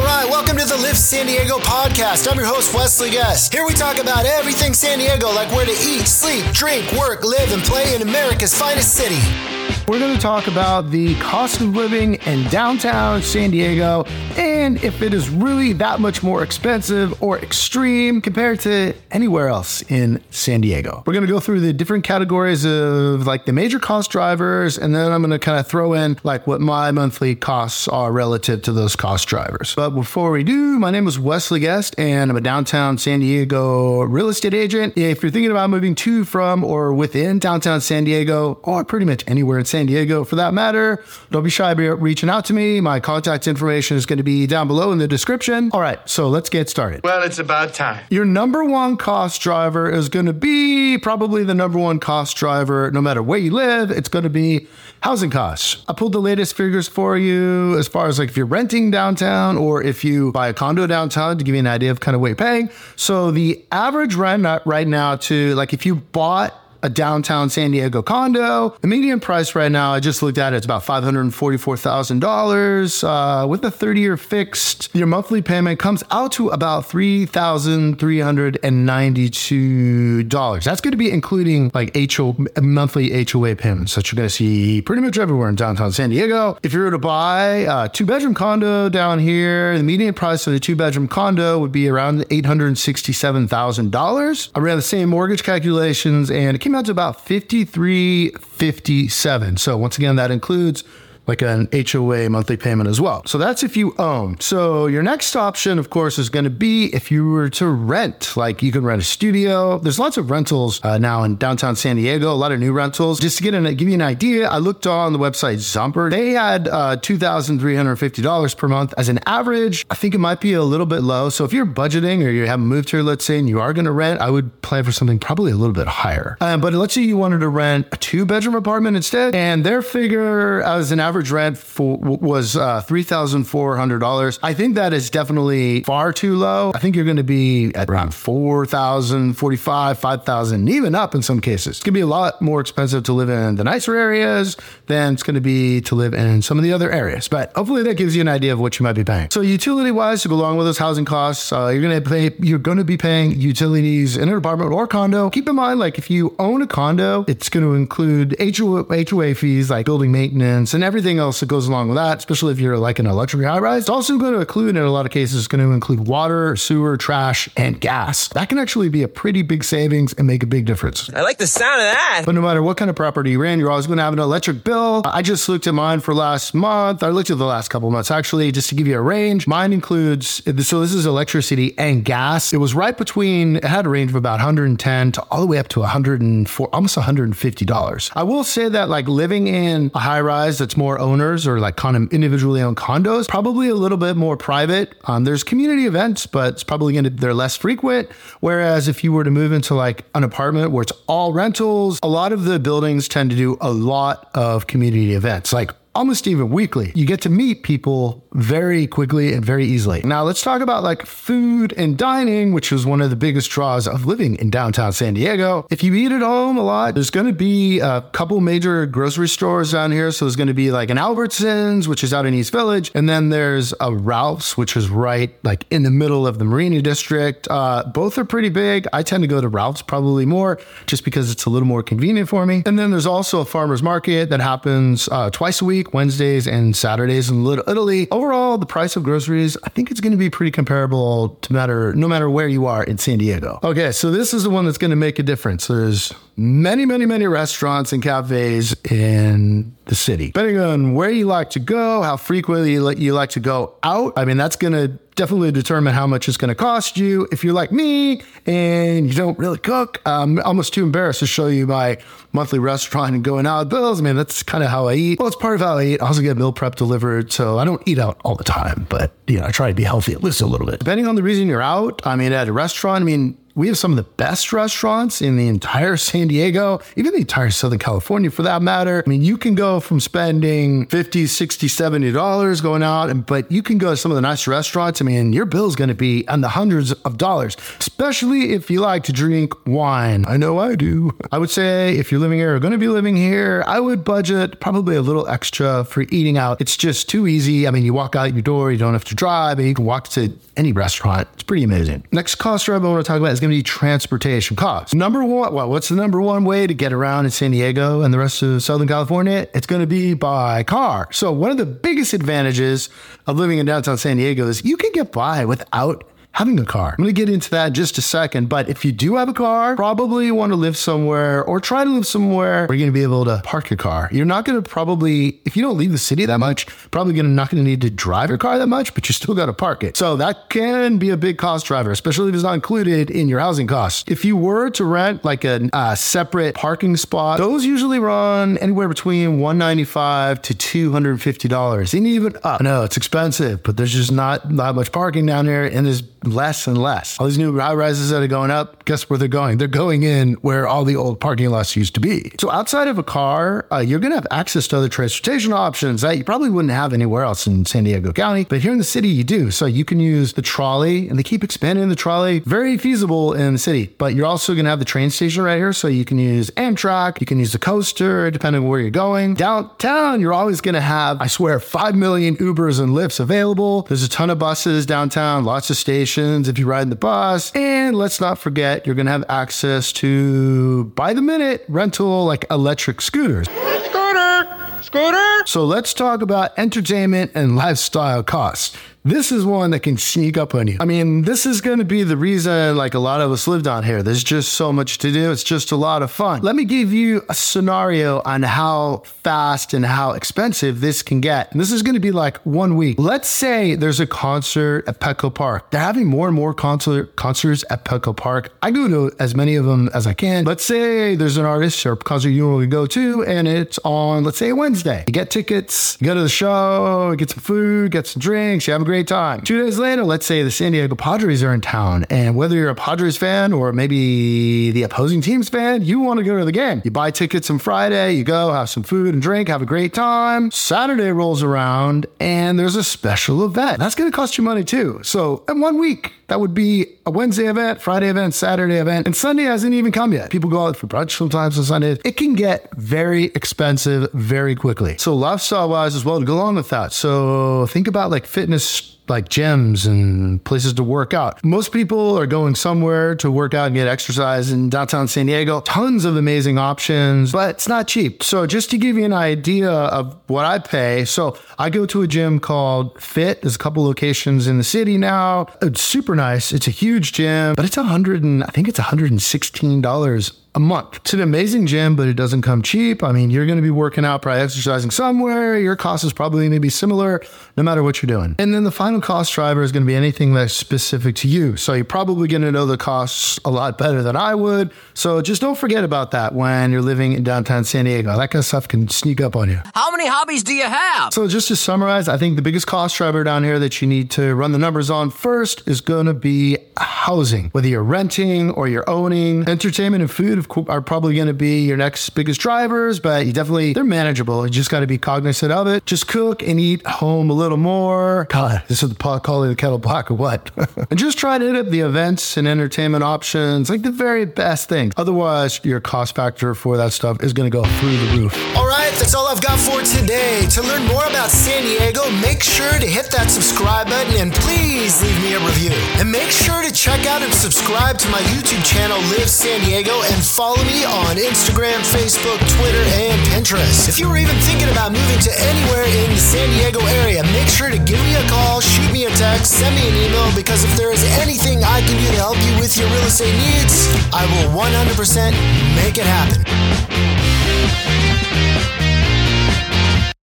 All right, welcome to the Live San Diego podcast. I'm your host, Wesley Guest. Here we talk about everything San Diego, like where to eat, sleep, drink, work, live, and play in America's finest city. We're going to talk about the cost of living in downtown San Diego and if it is really that much more expensive or extreme compared to anywhere else in San Diego. We're going to go through the different categories of like the major cost drivers, and then I'm going to kind of throw in like what my monthly costs are relative to those cost drivers. But before we do, my name is Wesley Guest, and I'm a downtown San Diego real estate agent. If you're thinking about moving to, from, or within downtown San Diego, or pretty much anywhere in San Diego for that matter, don't be shy about reaching out to me. My contact information is going to be down below in the description. All right, so let's get started. Well, it's about time. Your number one cost driver is going to be probably the number one cost driver no matter where you live. It's going to be housing costs. I pulled the latest figures for you as far as like if you're renting downtown or if you buy a condo downtown to give you an idea of kind of what you're paying. So the average rent right now to like if you bought a downtown San Diego condo. The median price right now, I just looked at it, it's about $544,000. Uh, with a 30 year fixed, your monthly payment comes out to about $3,392. That's going to be including like HO, monthly HOA payments that you're going to see pretty much everywhere in downtown San Diego. If you were to buy a two bedroom condo down here, the median price of the two bedroom condo would be around $867,000. I ran the same mortgage calculations and it came out to about 5357. So once again, that includes like an HOA monthly payment as well. So that's if you own. So your next option, of course, is going to be if you were to rent. Like you can rent a studio. There's lots of rentals uh, now in downtown San Diego. A lot of new rentals. Just to get an, give you an idea, I looked on the website Zumper. They had uh, two thousand three hundred fifty dollars per month as an average. I think it might be a little bit low. So if you're budgeting or you haven't moved here, let's say, and you are going to rent, I would plan for something probably a little bit higher. Um, but let's say you wanted to rent a two bedroom apartment instead, and their figure as an average average rent for, was uh, $3,400. I think that is definitely far too low. I think you're going to be at around 4,000, 45, 5,000, even up in some cases. It's going to be a lot more expensive to live in the nicer areas than it's going to be to live in some of the other areas. But hopefully that gives you an idea of what you might be paying. So utility wise, to go along with those housing costs, uh, you're going to pay, you're going to be paying utilities in an apartment or condo. Keep in mind, like if you own a condo, it's going to include HOA, HOA fees like building maintenance and everything else that goes along with that, especially if you're like an luxury high rise. It's also going to include, in a lot of cases, it's going to include water, sewer, trash, and gas. That can actually be a pretty big savings and make a big difference. I like the sound of that. But no matter what kind of property you're in, you're always going to have an electric bill. I just looked at mine for last month. I looked at the last couple months actually, just to give you a range. Mine includes, so this is electricity and gas. It was right between, it had a range of about 110 to all the way up to 104, almost $150. I will say that like living in a high rise that's more owners or like kind of individually owned condos, probably a little bit more private. Um, there's community events, but it's probably going to, they're less frequent. Whereas if you were to move into like an apartment where it's all rentals, a lot of the buildings tend to do a lot of community events, like almost even weekly. You get to meet people very quickly and very easily. Now, let's talk about like food and dining, which is one of the biggest draws of living in downtown San Diego. If you eat at home a lot, there's going to be a couple major grocery stores down here. So there's going to be like an Albertsons, which is out in East Village, and then there's a Ralph's, which is right like in the middle of the Marina District. Uh, both are pretty big. I tend to go to Ralph's probably more just because it's a little more convenient for me. And then there's also a farmer's market that happens uh, twice a week week, Wednesdays and Saturdays in Little Italy. Overall, the price of groceries, I think it's going to be pretty comparable to matter no matter where you are in San Diego. Okay, so this is the one that's going to make a difference. There's many, many, many restaurants and cafes in the city. Depending on where you like to go, how frequently you like to go out, I mean, that's going to definitely determine how much it's going to cost you. If you're like me and you don't really cook, I'm almost too embarrassed to show you my monthly restaurant and going out bills. I mean, that's kind of how I eat. Well, it's part of how I eat. I also get meal prep delivered, so I don't eat out all the time, but you know, I try to be healthy at least a little bit. Depending on the reason you're out, I mean, at a restaurant, I mean, We have some of the best restaurants in the entire San Diego, even the entire Southern California for that matter. I mean, you can go from spending 50, 60, 70 dollars going out, but you can go to some of the nice restaurants. I mean, your bill is going to be on the hundreds of dollars, especially if you like to drink wine. I know I do. I would say if you're living here or going to be living here, I would budget probably a little extra for eating out. It's just too easy. I mean, you walk out your door, you don't have to drive, and you can walk to any restaurant. It's pretty amazing. Next cost I want to talk about is going be transportation costs. Number one, well, what's the number one way to get around in San Diego and the rest of Southern California? It's going to be by car. So one of the biggest advantages of living in downtown San Diego is you can get by without having a car. I'm going to get into that in just a second, but if you do have a car, probably you want to live somewhere or try to live somewhere where you're going to be able to park your car. You're not going to probably, if you don't leave the city that much, probably going to not going to need to drive your car that much, but you still got to park it. So that can be a big cost driver, especially if it's not included in your housing costs. If you were to rent like a, a uh, separate parking spot, those usually run anywhere between 195 to $250 and even up. I know it's expensive, but there's just not that much parking down there and there's less and less. All these new high rises that are going up, guess where they're going? They're going in where all the old parking lots used to be. So outside of a car, uh, you're going to have access to other transportation options that you probably wouldn't have anywhere else in San Diego County, but here in the city you do. So you can use the trolley, and they keep expanding the trolley. Very feasible in the city, but you're also going to have the train station right here, so you can use Amtrak, you can use the coaster, depending on where you're going. Downtown, you're always going to have, I swear, five million Ubers and Lyfts available. There's a ton of buses downtown, lots of stations stations if you ride in the bus. And let's not forget, you're going to have access to, by the minute, rental like electric scooters. Scooter! Scooter! So let's talk about entertainment and lifestyle costs. This is one that can sneak up on you. I mean, this is going to be the reason like a lot of us live down here. There's just so much to do. It's just a lot of fun. Let me give you a scenario on how fast and how expensive this can get. And this is going to be like one week. Let's say there's a concert at Petco Park. They're having more and more concert concerts at Petco Park. I go to as many of them as I can. Let's say there's an artist or concert you want to go to and it's on, let's say Wednesday. You get tickets, you go to the show, get some food, get some drinks, you have a great time. Two days later, let's say the San Diego Padres are in town, and whether you're a Padres fan or maybe the opposing team's fan, you want to go to the game. You buy tickets on Friday, you go, have some food and drink, have a great time. Saturday rolls around, and there's a special event. That's going to cost you money too. So, in one week, that would be a Wednesday event, Friday event, Saturday event, and Sunday hasn't even come yet. People go out for brunch sometimes on Sundays. It can get very expensive very quickly. So lifestyle wise as well to go along with that. So think about like fitness sp- like gyms and places to work out. Most people are going somewhere to work out and get exercise in downtown San Diego. Tons of amazing options, but it's not cheap. So just to give you an idea of what I pay, so I go to a gym called Fit. There's a couple locations in the city now. It's super nice. It's a huge gym, but it's a hundred and I think it's $116 a month. It's an amazing gym, but it doesn't come cheap. I mean, you're going to be working out, probably exercising somewhere. Your cost is probably going to be similar no matter what you're doing. And then the final cost driver is going to be anything that's specific to you. So you're probably going to know the costs a lot better than I would. So just don't forget about that when you're living in downtown San Diego. That kind of stuff can sneak up on you. How many hobbies do you have? So just to summarize, I think the biggest cost driver down here that you need to run the numbers on first is going to be housing. Whether you're renting or you're owning, entertainment and food are probably going to be your next biggest drivers, but you definitely, they're manageable. You just got to be cognizant of it. Just cook and eat home a little more. God, this is the pot calling the kettle black or what? and just try to hit up the events and entertainment options, like the very best thing. Otherwise, your cost factor for that stuff is going to go through the roof. All right, that's all I've got for today. To learn more about San Diego, make sure to hit that subscribe button and please leave me a review. And make sure to check out and subscribe to my YouTube channel, Live San Diego, and follow me on Instagram, Facebook, Twitter, and Pinterest. If you were even thinking about moving to anywhere in the San Diego area, make sure to give me a call, shoot me a text, send me an email, because if there is anything I can do to help you with your real estate needs, I will 100% make it happen.